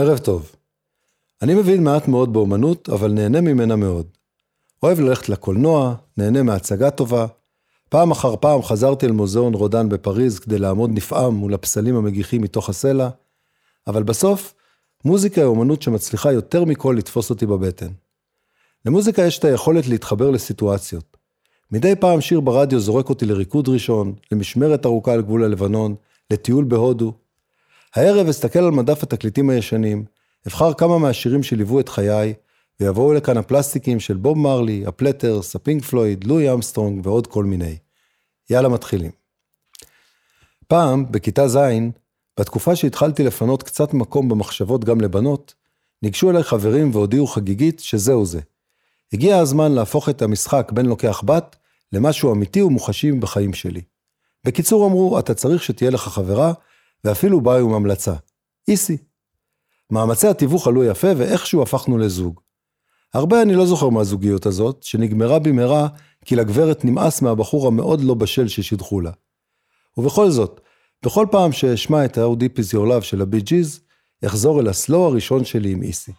ערב טוב. אני מבין מעט מאוד באומנות, אבל נהנה ממנה מאוד. אוהב ללכת לקולנוע, נהנה מהצגה טובה. פעם אחר פעם חזרתי אל מוזיאון רודן בפריז כדי לעמוד נפעם מול הפסלים המגיחים מתוך הסלע, אבל בסוף, מוזיקה היא אומנות שמצליחה יותר מכל לתפוס אותי בבטן. למוזיקה יש את היכולת להתחבר לסיטואציות. מדי פעם שיר ברדיו זורק אותי לריקוד ראשון, למשמרת ארוכה על גבול הלבנון, לטיול בהודו. הערב אסתכל על מדף התקליטים הישנים, אבחר כמה מהשירים שליוו את חיי, ויבואו לכאן הקלאסיקים של בוב מרלי, הפלטרס, הפינק פלויד, לואי אמסטרונג ועוד כל מיני. יאללה מתחילים. פעם, בכיתה ז', בתקופה שהתחלתי לפנות קצת מקום במחשבות גם לבנות, ניגשו אליי חברים והודיעו חגיגית שזהו זה. הגיע הזמן להפוך את המשחק בין לוקח בת למשהו אמיתי ומוחשי בחיים שלי. בקיצור אמרו, אתה צריך שתהיה לך חברה, ואפילו באו עם המלצה. איסי. מאמצי התיווך עלו יפה ואיכשהו הפכנו לזוג. הרבה אני לא זוכר מהזוגיות הזאת, שנגמרה במהרה כי לגברת נמאס מהבחור המאוד לא בשל ששידחו לה. ובכל זאת, בכל פעם שאשמע את Your Love של הבי ג'יז, אחזור אל הסלואו הראשון שלי עם איסי.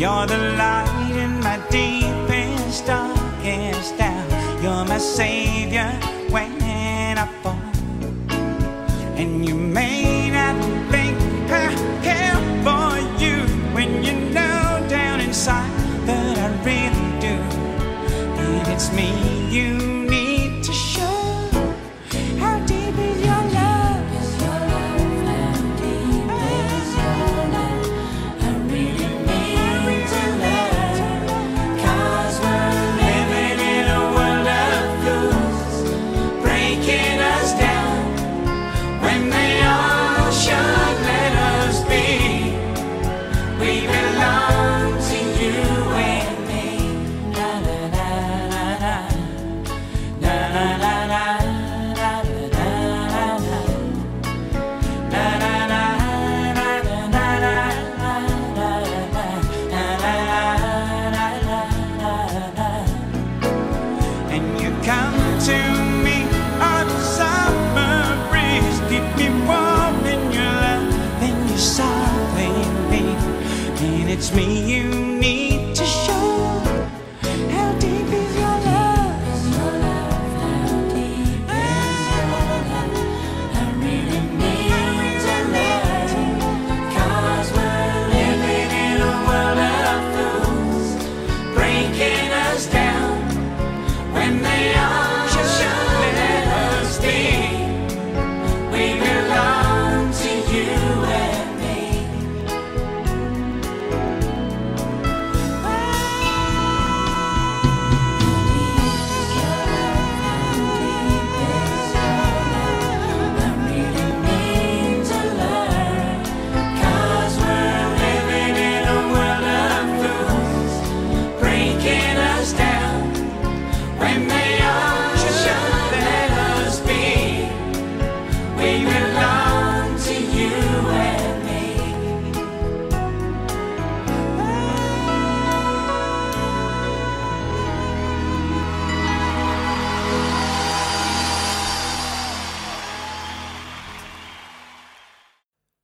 You're the light in my deepest, darkest hour. You're my savior when I fall. And you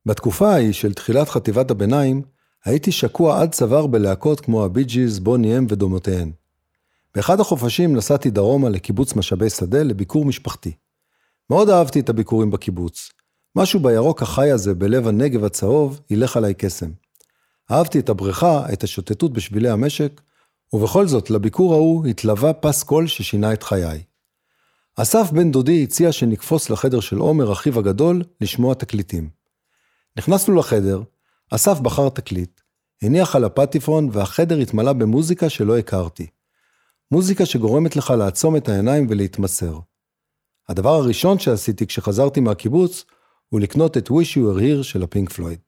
בתקופה ההיא של תחילת חטיבת הביניים, הייתי שקוע עד צוואר בלהקות כמו הבי ג'יז, בוני אם ודומותיהן. באחד החופשים נסעתי דרומה לקיבוץ משאבי שדה לביקור משפחתי. מאוד אהבתי את הביקורים בקיבוץ. משהו בירוק החי הזה בלב הנגב הצהוב הילך עליי קסם. אהבתי את הבריכה, את השוטטות בשבילי המשק, ובכל זאת, לביקור ההוא התלווה פס קול ששינה את חיי. אסף בן דודי הציע שנקפוץ לחדר של עומר, אחיו הגדול, לשמוע תקליטים. נכנסנו לחדר, אסף בחר תקליט, הניח על הפטיפון והחדר התמלא במוזיקה שלא הכרתי. מוזיקה שגורמת לך לעצום את העיניים ולהתמסר. הדבר הראשון שעשיתי כשחזרתי מהקיבוץ, הוא לקנות את Wish You Were Here של הפינק פלויד.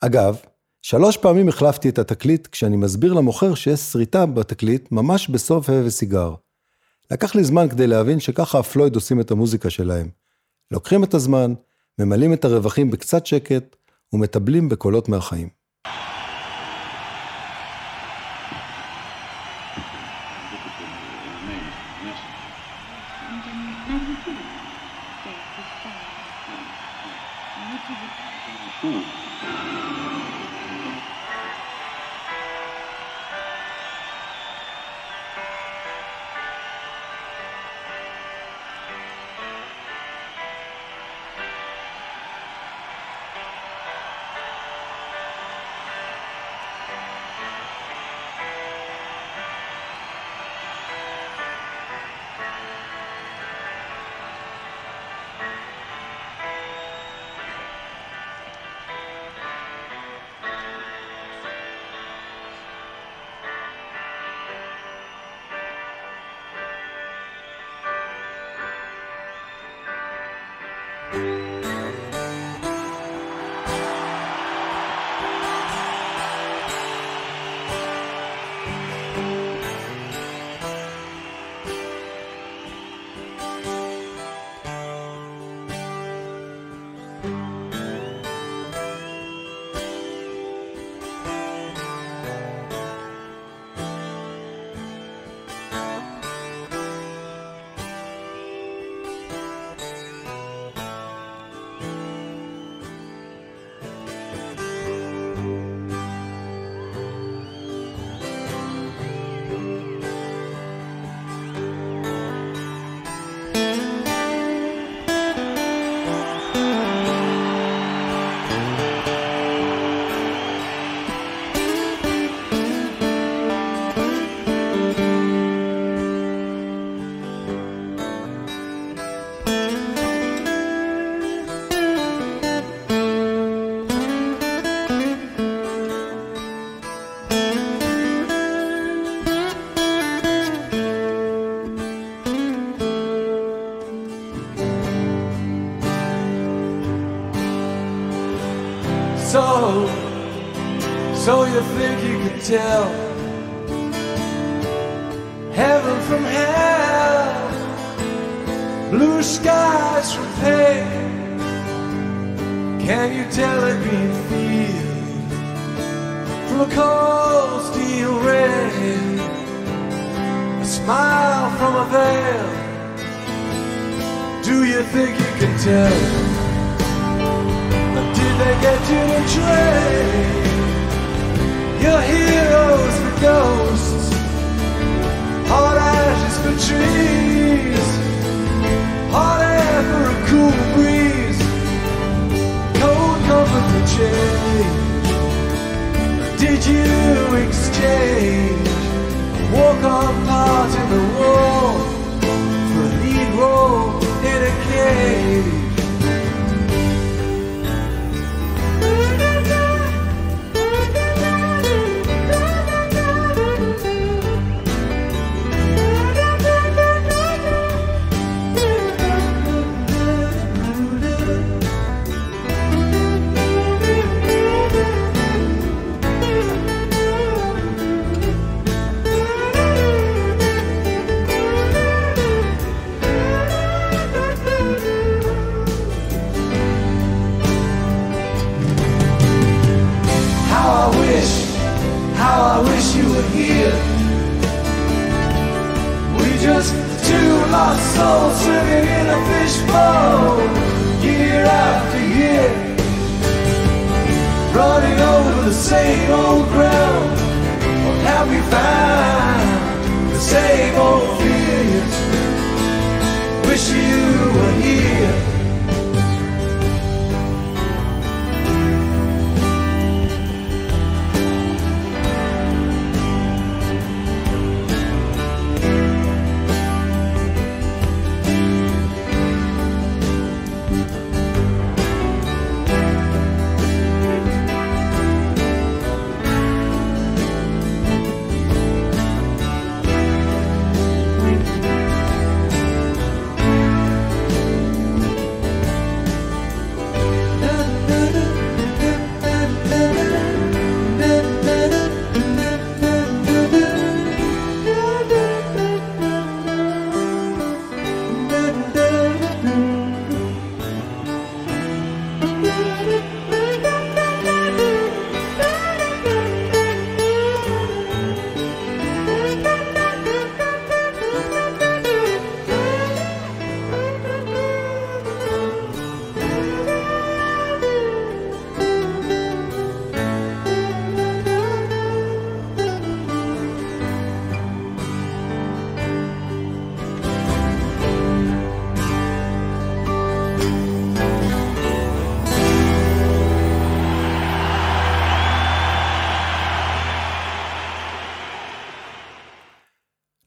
אגב, שלוש פעמים החלפתי את התקליט כשאני מסביר למוכר שיש שריטה בתקליט ממש בסוף ה' וסיגר. לקח לי זמן כדי להבין שככה הפלויד עושים את המוזיקה שלהם. לוקחים את הזמן, ממלאים את הרווחים בקצת שקט, ומטבלים בקולות מהחיים. So, so you think you can tell heaven from hell, blue skies from pain? Can you tell a green field from a cold steel rain? A smile from a veil. Do you think you can tell? They get you to trade your heroes for ghosts, hot ashes for trees, hot air for a cool breeze, cold comfort for change? Did you exchange? Walk-on part in the war. For a lead role in a cage? soul swimming in a fishbowl year after year. Running over the same old ground, what have we found? The same old fear.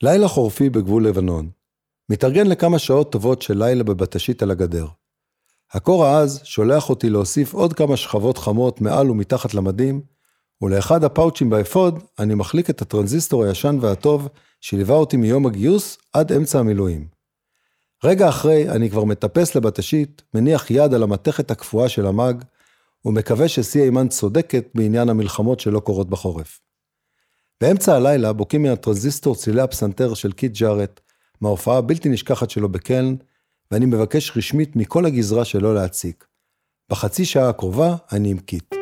לילה חורפי בגבול לבנון. מתארגן לכמה שעות טובות של לילה בבטשית על הגדר. הקור העז שולח אותי להוסיף עוד כמה שכבות חמות מעל ומתחת למדים, ולאחד הפאוצ'ים באפוד אני מחליק את הטרנזיסטור הישן והטוב שליווה אותי מיום הגיוס עד אמצע המילואים. רגע אחרי אני כבר מטפס לבטשית, מניח יד על המתכת הקפואה של המאג, ומקווה שסי אימן צודקת בעניין המלחמות שלא קורות בחורף. באמצע הלילה בוקעים מהטרנזיסטור צילי הפסנתר של קית' ג'ארט, מההופעה הבלתי נשכחת שלו בקלן, ואני מבקש רשמית מכל הגזרה שלא להציק. בחצי שעה הקרובה אני עם קית'.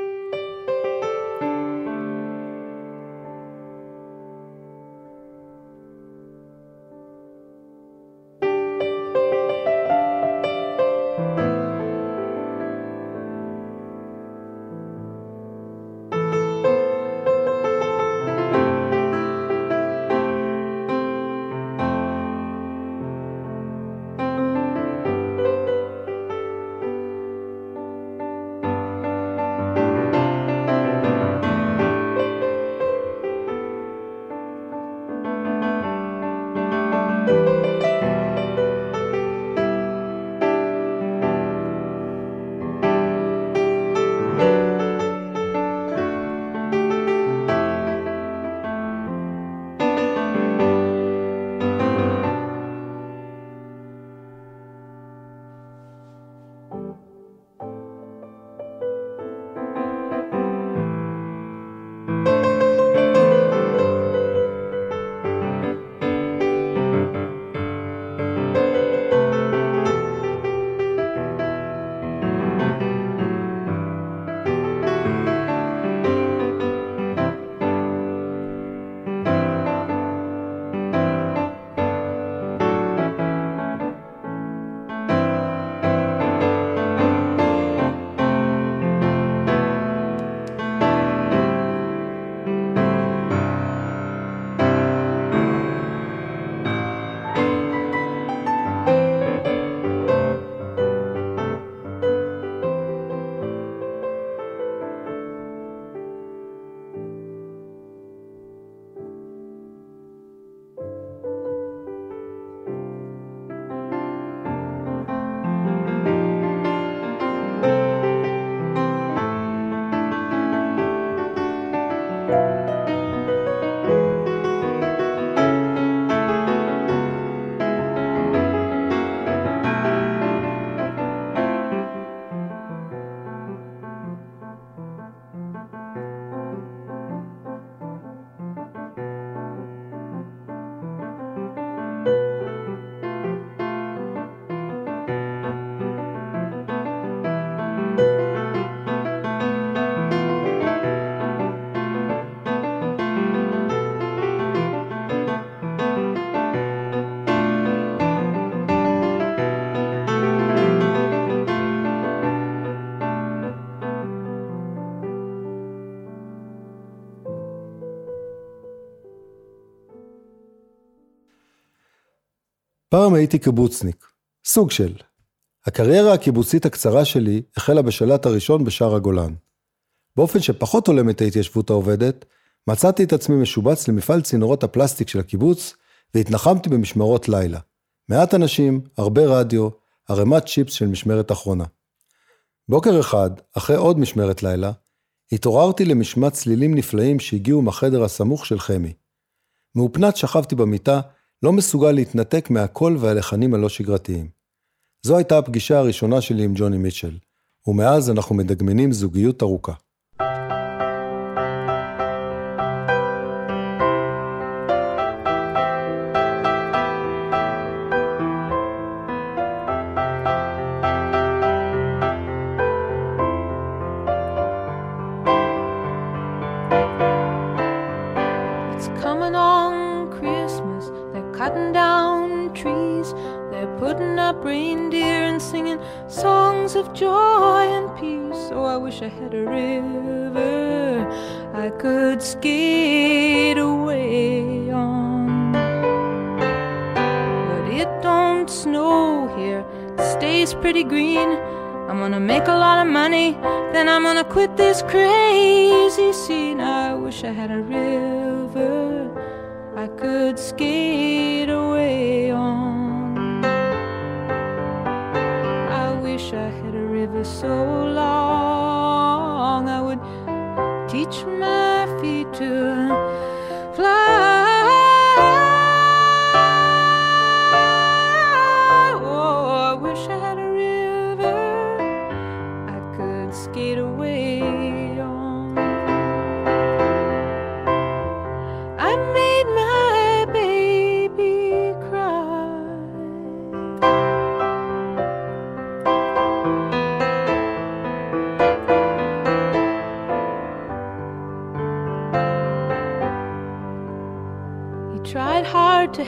פעם הייתי קיבוצניק, סוג של. הקריירה הקיבוצית הקצרה שלי החלה בשלט הראשון בשער הגולן. באופן שפחות הולם את ההתיישבות העובדת, מצאתי את עצמי משובץ למפעל צינורות הפלסטיק של הקיבוץ, והתנחמתי במשמרות לילה. מעט אנשים, הרבה רדיו, ערימת צ'יפס של משמרת אחרונה. בוקר אחד, אחרי עוד משמרת לילה, התעוררתי למשמע צלילים נפלאים שהגיעו מהחדר הסמוך של חמי. מאופנת שכבתי במיטה, לא מסוגל להתנתק מהקול והלחנים הלא שגרתיים. זו הייתה הפגישה הראשונה שלי עם ג'וני מיטשל, ומאז אנחנו מדגמנים זוגיות ארוכה.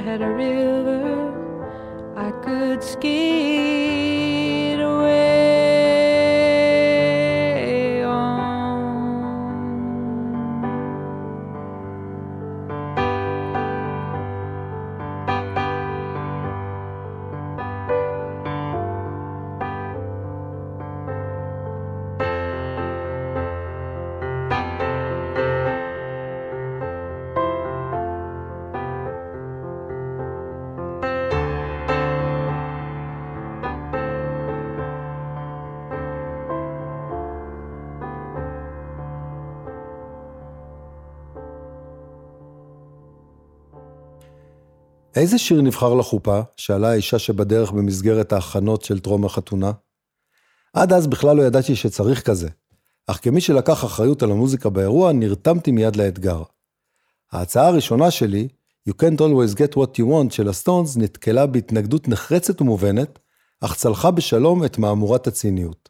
had a river איזה שיר נבחר לחופה? שאלה האישה שבדרך במסגרת ההכנות של טרום החתונה. עד אז בכלל לא ידעתי שצריך כזה, אך כמי שלקח אחריות על המוזיקה באירוע, נרתמתי מיד לאתגר. ההצעה הראשונה שלי, You Can't Always Get What You Want של הסטונס, נתקלה בהתנגדות נחרצת ומובנת, אך צלחה בשלום את מהמורת הציניות.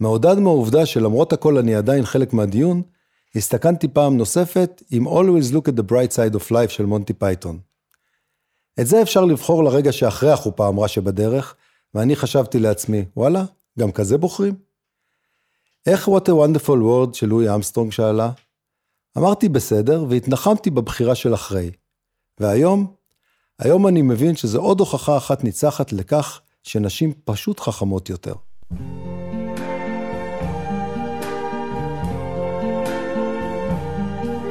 מעודד מהעובדה שלמרות הכל אני עדיין חלק מהדיון, הסתכנתי פעם נוספת עם Always Look at the Bright Side of Life של מונטי פייתון. את זה אפשר לבחור לרגע שאחרי החופה אמרה שבדרך, ואני חשבתי לעצמי, וואלה, גם כזה בוחרים? איך What a Wonderful World של לואי אמסטרונג שאלה? אמרתי בסדר, והתנחמתי בבחירה של אחרי. והיום? היום אני מבין שזו עוד הוכחה אחת ניצחת לכך שנשים פשוט חכמות יותר.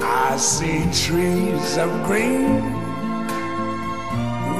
I see trees of green,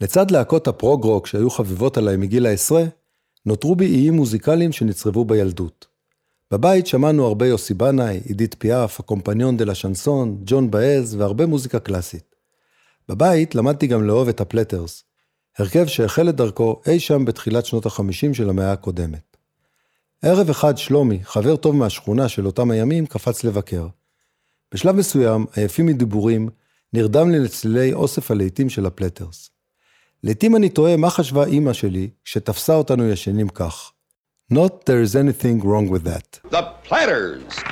לצד להקות הפרוג-רוק שהיו חביבות עליי מגיל העשרה, נותרו בי איים מוזיקליים שנצרבו בילדות. בבית שמענו הרבה יוסי בנאי, אדית פיאף, הקומפניון דה לה שנסון, ג'ואן באז והרבה מוזיקה קלאסית. בבית למדתי גם לאהוב את הפלטרס, הרכב שהחל את דרכו אי שם בתחילת שנות החמישים של המאה הקודמת. ערב אחד שלומי, חבר טוב מהשכונה של אותם הימים, קפץ לבקר. בשלב מסוים, עייפים מדיבורים, נרדם לי לצלילי אוסף הלהיטים של הפלטרס. לעתים אני תוהה מה חשבה אימא שלי כשתפסה אותנו ישנים כך. Not there is anything wrong with that. The Platters.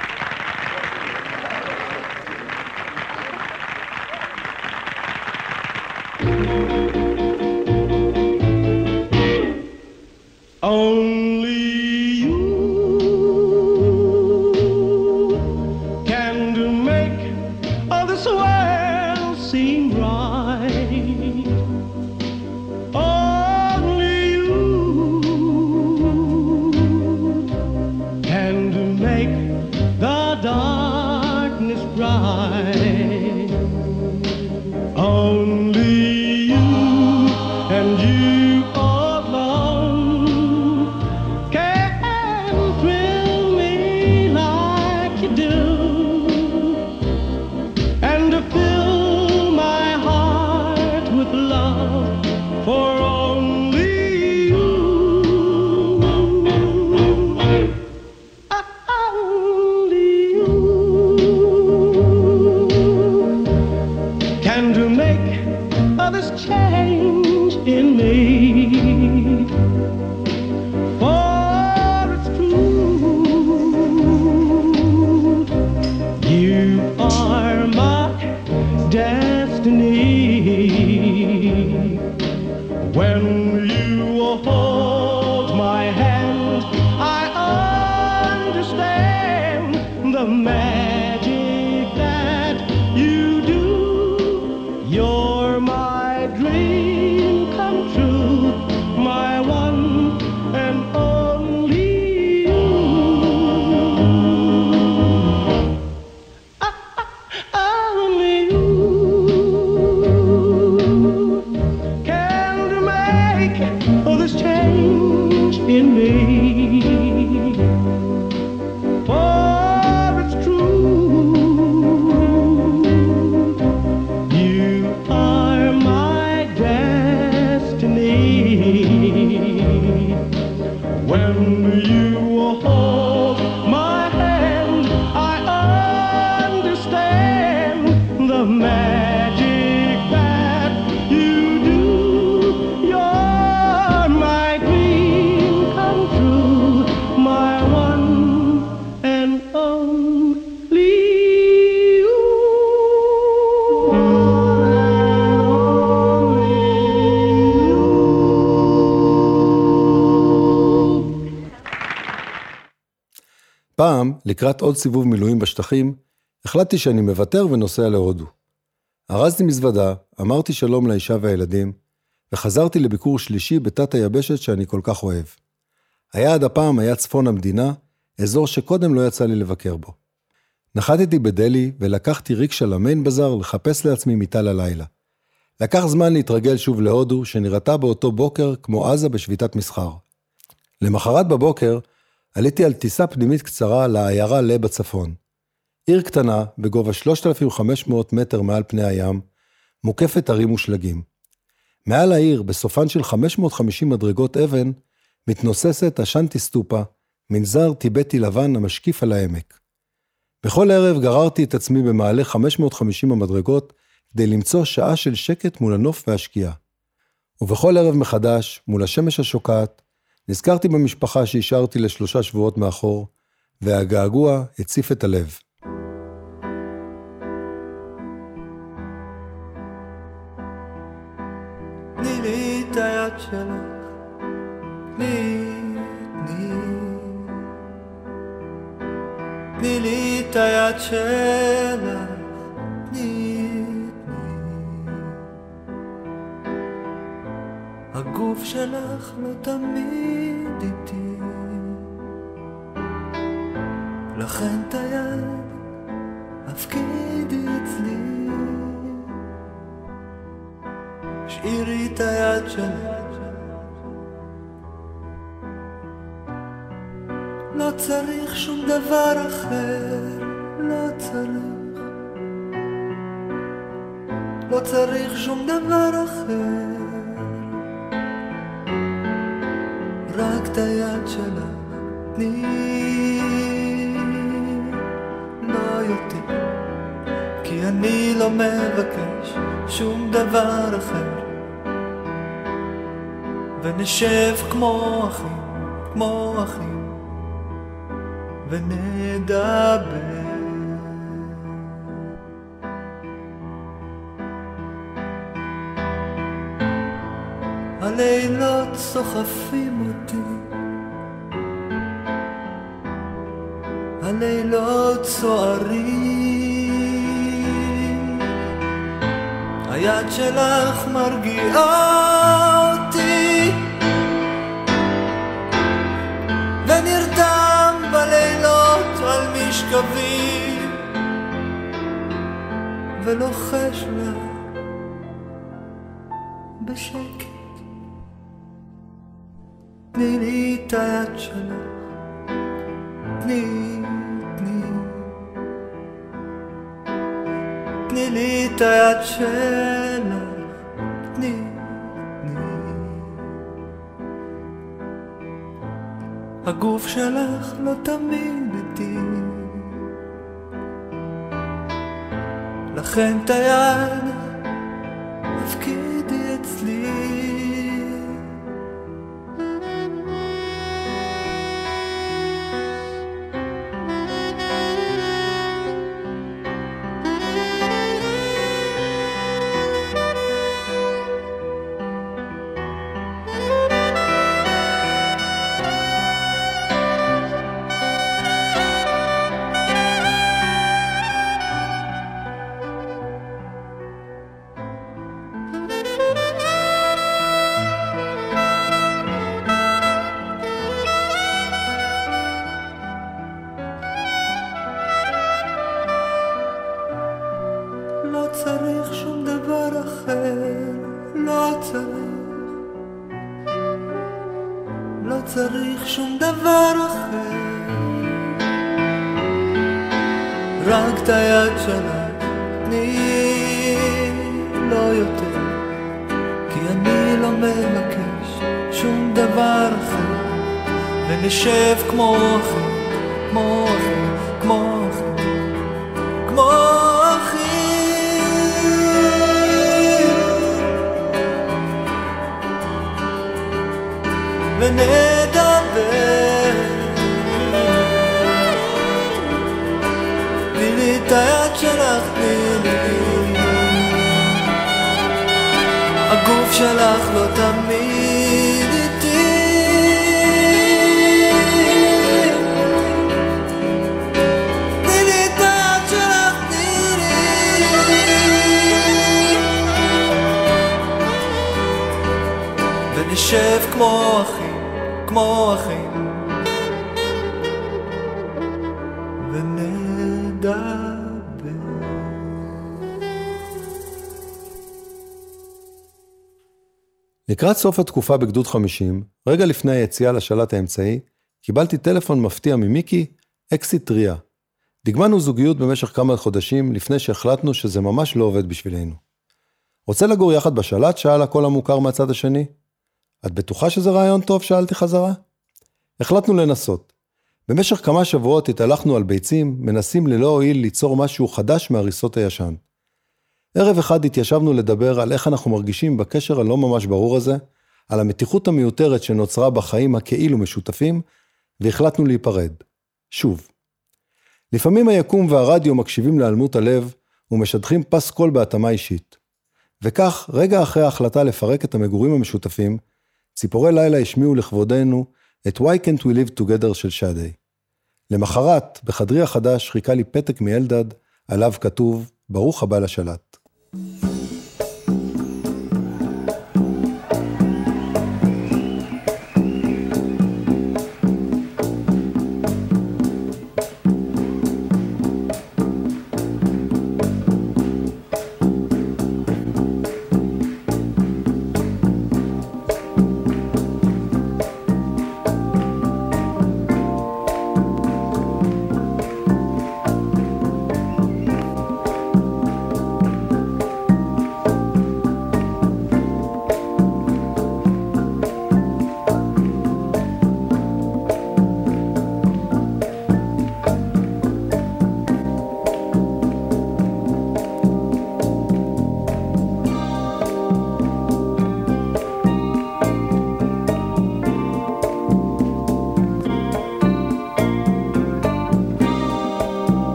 Only to make others this. פעם, לקראת עוד סיבוב מילואים בשטחים, החלטתי שאני מוותר ונוסע להודו. ארזתי מזוודה, אמרתי שלום לאישה והילדים, וחזרתי לביקור שלישי בתת היבשת שאני כל כך אוהב. היעד הפעם היה צפון המדינה, אזור שקודם לא יצא לי לבקר בו. נחתתי בדלהי ולקחתי ריקשה למיין בזאר לחפש לעצמי מיטה ללילה. לקח זמן להתרגל שוב להודו, שנראתה באותו בוקר כמו עזה בשביתת מסחר. למחרת בבוקר, עליתי על טיסה פנימית קצרה לעיירה לה בצפון. עיר קטנה, בגובה 3,500 מטר מעל פני הים, מוקפת הרים ושלגים. מעל העיר, בסופן של 550 מדרגות אבן, מתנוססת השנטי סטופה, מנזר טיבטי לבן המשקיף על העמק. בכל ערב גררתי את עצמי במעלה 550 המדרגות כדי למצוא שעה של שקט מול הנוף והשקיעה. ובכל ערב מחדש, מול השמש השוקעת, נזכרתי במשפחה שהשארתי לשלושה שבועות מאחור, והגעגוע הציף את הלב. תני לי את היד שלך, תני, לי את היד שלך, הגוף שלך לא תמיד איתי, לכן את היד הפקידי אצלי. השאירי את היד שלך לא צריך שום דבר אחר, לא צריך. לא צריך שום דבר אחר היד שלך תני לא יותר כי אני לא מבקש שום דבר אחר. ונשב כמו אחים, כמו אחים ונדבר. הלילות סוחפים אותי הלילות סוערים היד שלך מרגיעה אותי. ונרדם בלילות על משכבי ולוחש לה בשקט. תני לי את היד שלך. תני לי את היד שלך תני, תני. הגוף שלך לא תמיד איתי לכן את היד לא צריך שום דבר אחר. רק את היד שלך, תני לא יותר, כי אני לא מבקש שום דבר אחר, ונשב כמו אחים, כמו אחים, כמו אחים, כמו אחים. ונדבר תני לי את היד שלך, תני לי. הגוף שלך לא תמיד איתי. ונשב כמו אחים, כמו אחים. לקראת סוף התקופה בגדוד 50, רגע לפני היציאה לשלט האמצעי, קיבלתי טלפון מפתיע ממיקי, אקסיט טריה. דגמנו זוגיות במשך כמה חודשים לפני שהחלטנו שזה ממש לא עובד בשבילנו. רוצה לגור יחד בשלט? שאל הקול המוכר מהצד השני. את בטוחה שזה רעיון טוב? שאלתי חזרה. החלטנו לנסות. במשך כמה שבועות התהלכנו על ביצים, מנסים ללא הועיל ליצור משהו חדש מהריסות הישן. ערב אחד התיישבנו לדבר על איך אנחנו מרגישים בקשר הלא ממש ברור הזה, על המתיחות המיותרת שנוצרה בחיים הכאילו משותפים, והחלטנו להיפרד. שוב. לפעמים היקום והרדיו מקשיבים להיעלמות הלב ומשדכים פס קול בהתאמה אישית. וכך, רגע אחרי ההחלטה לפרק את המגורים המשותפים, ציפורי לילה השמיעו לכבודנו את Why Can't We Live Together של שדי. למחרת, בחדרי החדש חיכה לי פתק מאלדד, עליו כתוב, ברוך הבא לשלט.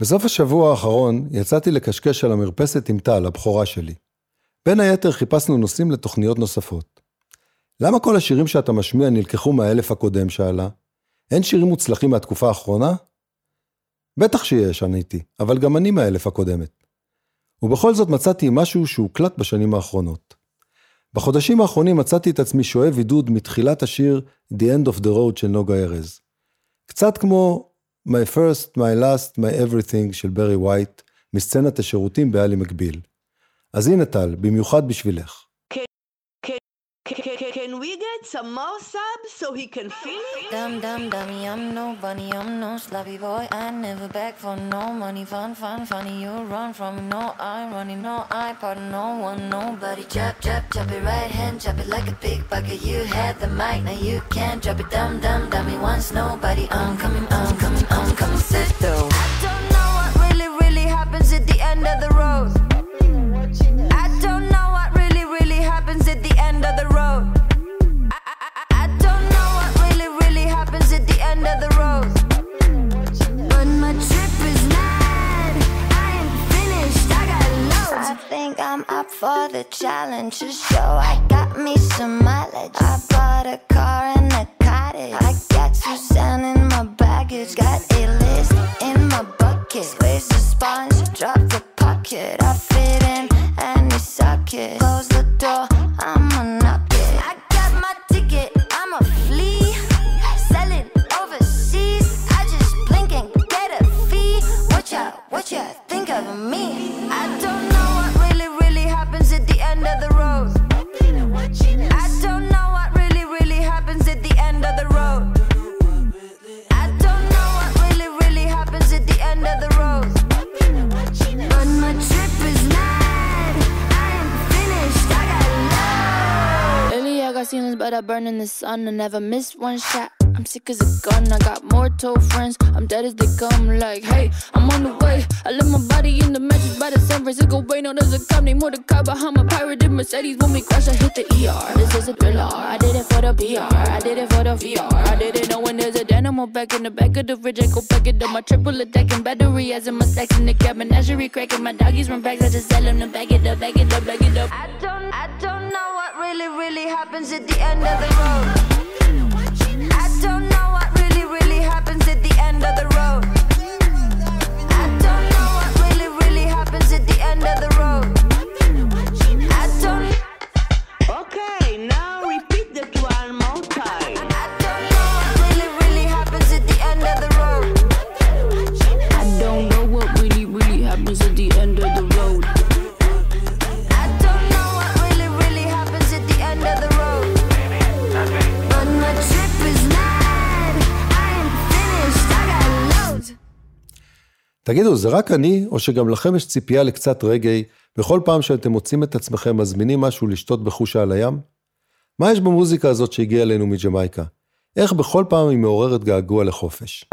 בסוף השבוע האחרון יצאתי לקשקש על המרפסת עם טל, הבכורה שלי. בין היתר חיפשנו נושאים לתוכניות נוספות. למה כל השירים שאתה משמיע נלקחו מהאלף הקודם שאלה? אין שירים מוצלחים מהתקופה האחרונה? בטח שיש, עניתי, אבל גם אני מהאלף הקודמת. ובכל זאת מצאתי משהו שהוקלט בשנים האחרונות. בחודשים האחרונים מצאתי את עצמי שואב עידוד מתחילת השיר The End of the Road של נוגה ארז. קצת כמו My First, My Last, My Everything של ברי ווייט, מסצנת השירותים באלי מקביל. אז הנה טל, במיוחד בשבילך. Can we get some more subs so he can feel? Dum dum dummy, I'm no bunny, I'm no sloppy boy. I never beg for no money. Fun, fun, funny. You run from no I'm running, no I pardon no one, nobody. Chop, chop, chop it right hand, chop it like a big bucket. You had the mic, now you can't drop it. Dum dum dummy, once nobody. I'm coming, I'm coming, I'm coming. Sit though. I don't know what really, really happens at the end of the road. I don't know what really, really happens at the end of the road. I, I, I, don't know what really, really happens at the end of the road. But my trip is mad. I ain't finished. I got loads. I think I'm up for the challenge. To show I got me some mileage. I bought a car and a cottage. I got Suzanne I never miss one shot. I'm sick as a gun. I got more told friends. I'm dead as they come. Like, hey, I'm on the way. I left my body in the mattress by the San Francisco Bay. No, there's a cop named Mordecai behind my pirated Mercedes. When we crash, I hit the ER. This is a thriller. I did it for the PR. I did it for the VR. I didn't know when there's a dynamo back in the back of the fridge. I go back it up. My triple attacking battery as in my stacks in the cab. Menagerie cracking. My doggies run packs. I just sell them to back it up, back it up, back it up. I don't, I don't know what really, really happens at the end of the road end of the road. תגידו, זה רק אני, או שגם לכם יש ציפייה לקצת רגעי בכל פעם שאתם מוצאים את עצמכם מזמינים משהו לשתות בחושה על הים? מה יש במוזיקה הזאת שהגיעה אלינו מג'מייקה? איך בכל פעם היא מעוררת געגוע לחופש?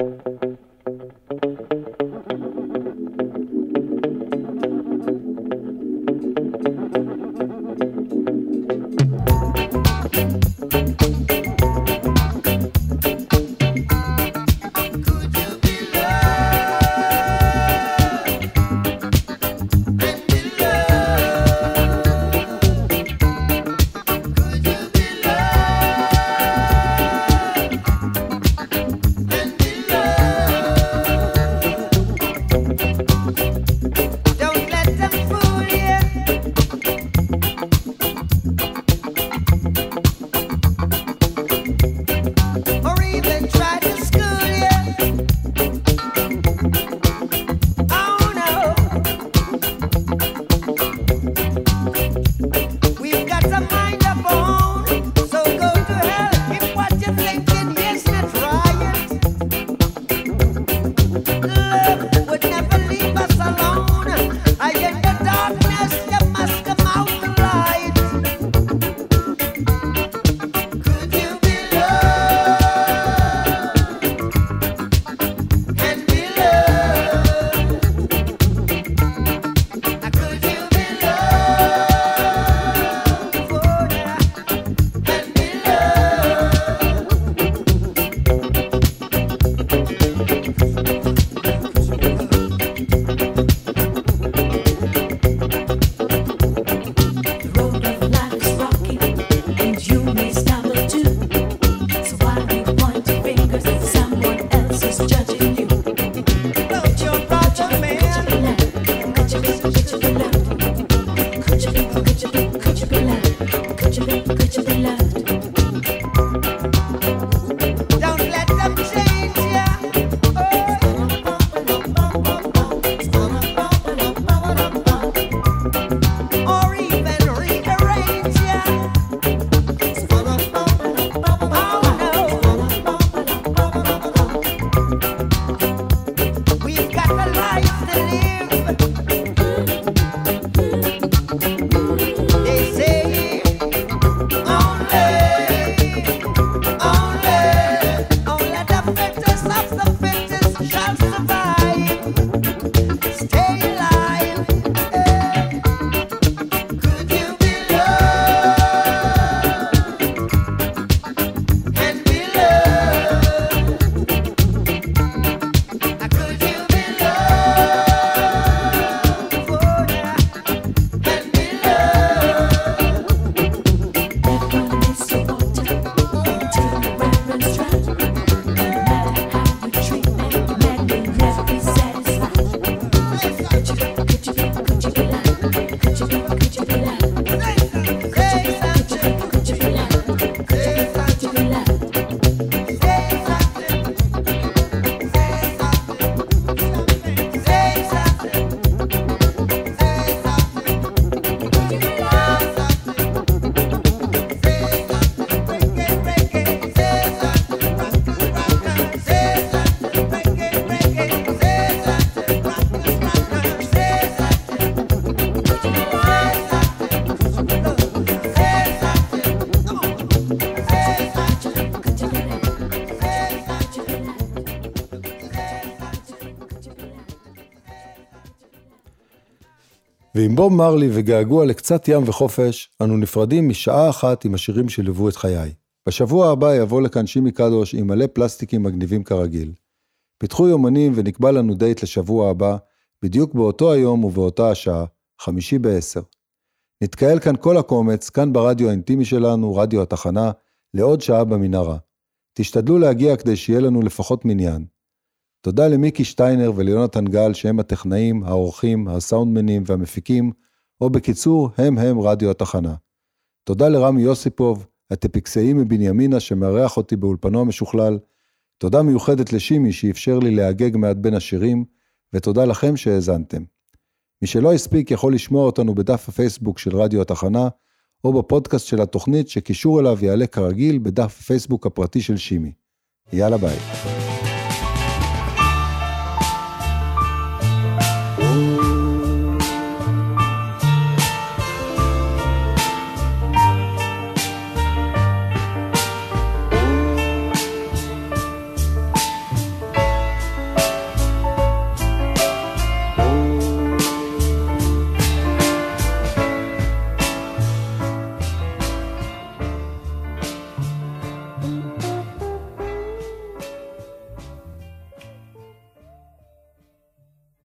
ועם בוב מרלי וגעגוע לקצת ים וחופש, אנו נפרדים משעה אחת עם השירים שליוו את חיי. בשבוע הבא יבוא לכאן שימי קדוש עם מלא פלסטיקים מגניבים כרגיל. פיתחו יומנים ונקבע לנו דייט לשבוע הבא, בדיוק באותו היום ובאותה השעה, חמישי בעשר. נתקהל כאן כל הקומץ, כאן ברדיו האינטימי שלנו, רדיו התחנה, לעוד שעה במנהרה. תשתדלו להגיע כדי שיהיה לנו לפחות מניין. תודה למיקי שטיינר וליונתן גל שהם הטכנאים, העורכים, הסאונדמנים והמפיקים, או בקיצור, הם הם רדיו התחנה. תודה לרמי יוסיפוב, הטפיקסאי מבנימינה שמארח אותי באולפנו המשוכלל. תודה מיוחדת לשימי שאפשר לי להגג מעט בין השירים, ותודה לכם שהאזנתם. מי שלא הספיק יכול לשמוע אותנו בדף הפייסבוק של רדיו התחנה, או בפודקאסט של התוכנית שקישור אליו יעלה כרגיל בדף הפייסבוק הפרטי של שימי. יאללה ביי.